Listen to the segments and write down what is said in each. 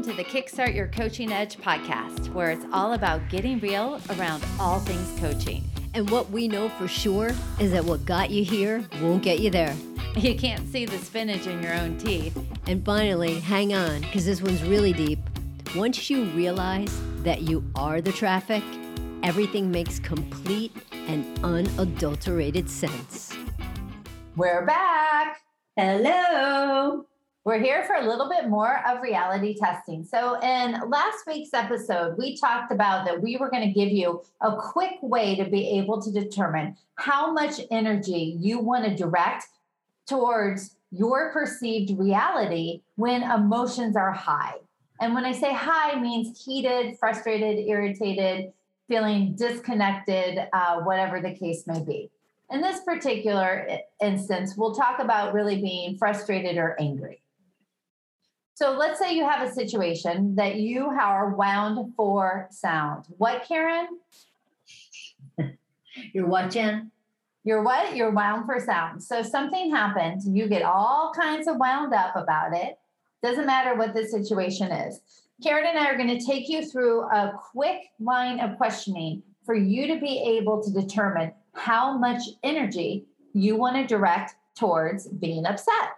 Welcome to the Kickstart Your Coaching Edge podcast, where it's all about getting real around all things coaching. And what we know for sure is that what got you here won't get you there. You can't see the spinach in your own teeth. And finally, hang on, because this one's really deep. Once you realize that you are the traffic, everything makes complete and unadulterated sense. We're back. Hello. We're here for a little bit more of reality testing. So, in last week's episode, we talked about that we were going to give you a quick way to be able to determine how much energy you want to direct towards your perceived reality when emotions are high. And when I say high, means heated, frustrated, irritated, feeling disconnected, uh, whatever the case may be. In this particular instance, we'll talk about really being frustrated or angry. So let's say you have a situation that you are wound for sound. What, Karen? You're watching? You're what? You're wound for sound. So something happens, you get all kinds of wound up about it. Doesn't matter what the situation is. Karen and I are going to take you through a quick line of questioning for you to be able to determine how much energy you want to direct towards being upset.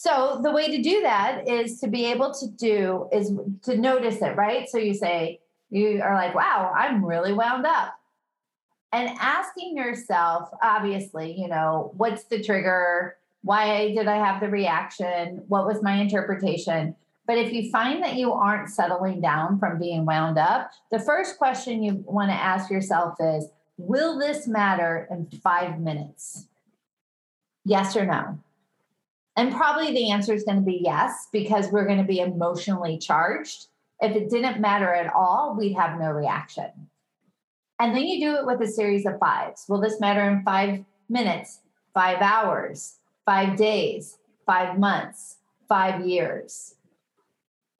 So the way to do that is to be able to do is to notice it, right? So you say, you are like, wow, I'm really wound up. And asking yourself, obviously, you know, what's the trigger? Why did I have the reaction? What was my interpretation? But if you find that you aren't settling down from being wound up, the first question you want to ask yourself is Will this matter in five minutes? Yes or no? And probably the answer is going to be yes, because we're going to be emotionally charged. If it didn't matter at all, we'd have no reaction. And then you do it with a series of fives. Will this matter in five minutes, five hours, five days, five months, five years?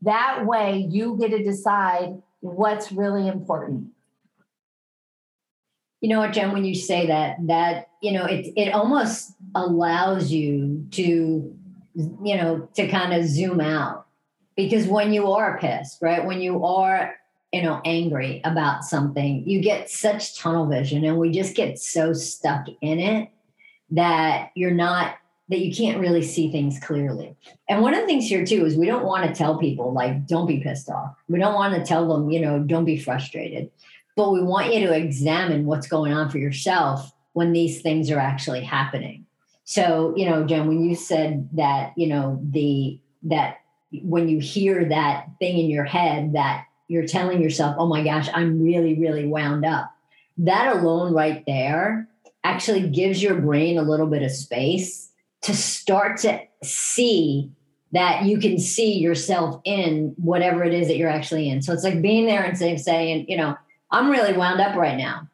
That way you get to decide what's really important. You know what, Jen, when you say that, that, you know, it, it almost allows you to, you know, to kind of zoom out. Because when you are pissed, right, when you are, you know, angry about something, you get such tunnel vision and we just get so stuck in it that you're not that you can't really see things clearly. And one of the things here too is we don't want to tell people like don't be pissed off. We don't want to tell them, you know, don't be frustrated. But we want you to examine what's going on for yourself when these things are actually happening. So, you know, Jen, when you said that, you know, the that when you hear that thing in your head that you're telling yourself, "Oh my gosh, I'm really really wound up." That alone right there actually gives your brain a little bit of space to start to see that you can see yourself in whatever it is that you're actually in. So it's like being there and saying, saying, you know, I'm really wound up right now.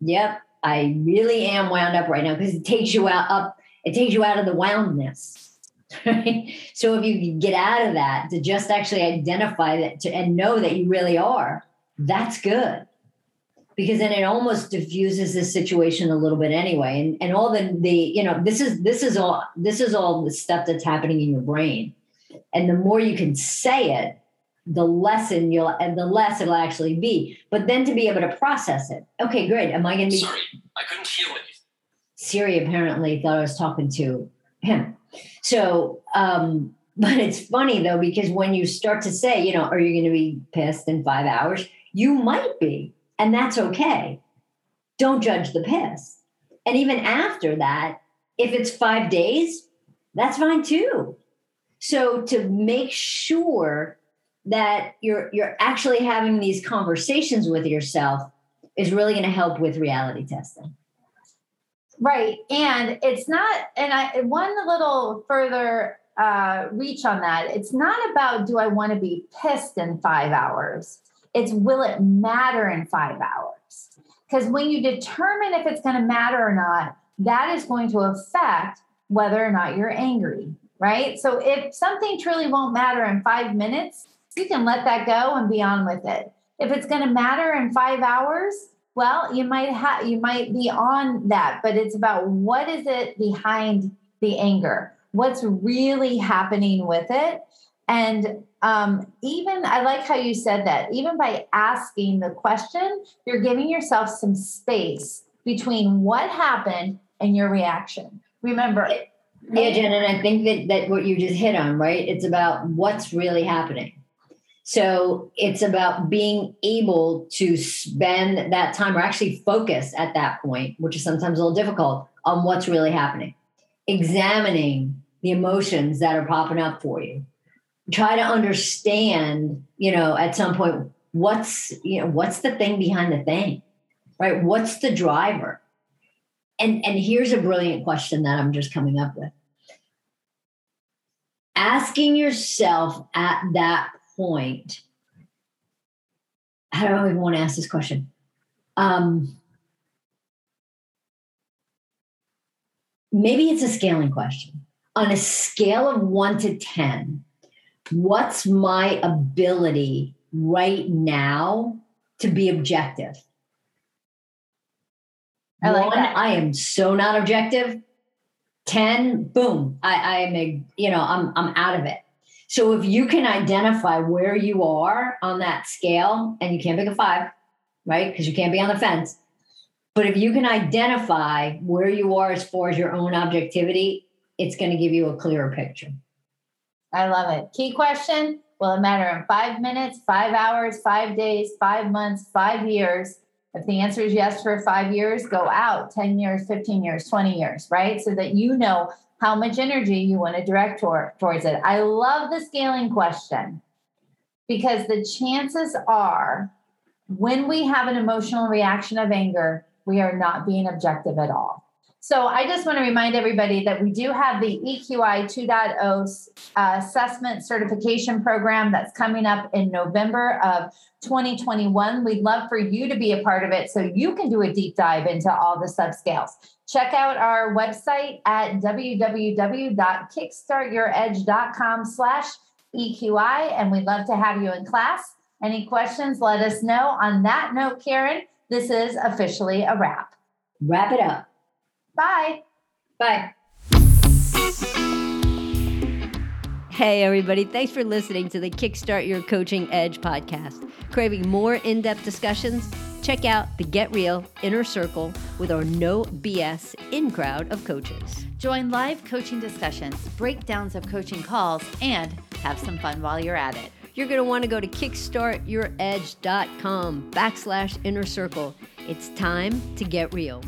Yep, I really am wound up right now because it takes you out up, it takes you out of the woundness. Right? So if you get out of that to just actually identify that to, and know that you really are, that's good because then it almost diffuses the situation a little bit anyway and and all the the you know this is this is all this is all the stuff that's happening in your brain and the more you can say it the lesson you'll and the less it'll actually be but then to be able to process it okay great am i going to be sorry i couldn't hear what you siri apparently thought i was talking to him so um but it's funny though because when you start to say you know are you going to be pissed in five hours you might be and that's okay. Don't judge the piss. And even after that, if it's five days, that's fine too. So to make sure that you're you're actually having these conversations with yourself is really going to help with reality testing. Right. And it's not, and I one little further uh, reach on that, it's not about do I want to be pissed in five hours? It's will it matter in five hours? Because when you determine if it's going to matter or not, that is going to affect whether or not you're angry, right? So if something truly won't matter in five minutes, you can let that go and be on with it. If it's going to matter in five hours, well, you might have you might be on that, but it's about what is it behind the anger? What's really happening with it? And um, even I like how you said that, even by asking the question, you're giving yourself some space between what happened and your reaction. Remember, yeah, Jen, and I think that that what you just hit on, right? It's about what's really happening. So it's about being able to spend that time or actually focus at that point, which is sometimes a little difficult, on what's really happening. Examining the emotions that are popping up for you. Try to understand, you know, at some point, what's, you know, what's the thing behind the thing, right? What's the driver? And, and here's a brilliant question that I'm just coming up with. Asking yourself at that point, I even want to ask this question? Um, maybe it's a scaling question. On a scale of one to 10, what's my ability right now to be objective? I like One, that. I am so not objective. 10, boom, I, I am a, you know, I'm I'm out of it. So if you can identify where you are on that scale, and you can't pick a five, right? Because you can't be on the fence. But if you can identify where you are as far as your own objectivity, it's going to give you a clearer picture. I love it. Key question Will it matter in five minutes, five hours, five days, five months, five years? If the answer is yes for five years, go out 10 years, 15 years, 20 years, right? So that you know how much energy you want to direct toward, towards it. I love the scaling question because the chances are when we have an emotional reaction of anger, we are not being objective at all. So I just want to remind everybody that we do have the EQI 2.0 uh, assessment certification program that's coming up in November of 2021. We'd love for you to be a part of it so you can do a deep dive into all the subscales. Check out our website at www.kickstartyouredge.com slash EQI, and we'd love to have you in class. Any questions, let us know. On that note, Karen, this is officially a wrap. Wrap it up. Bye. Bye. Hey, everybody. Thanks for listening to the Kickstart Your Coaching Edge podcast. Craving more in depth discussions? Check out the Get Real Inner Circle with our no BS in crowd of coaches. Join live coaching discussions, breakdowns of coaching calls, and have some fun while you're at it. You're going to want to go to kickstartyouredge.com backslash inner circle. It's time to get real.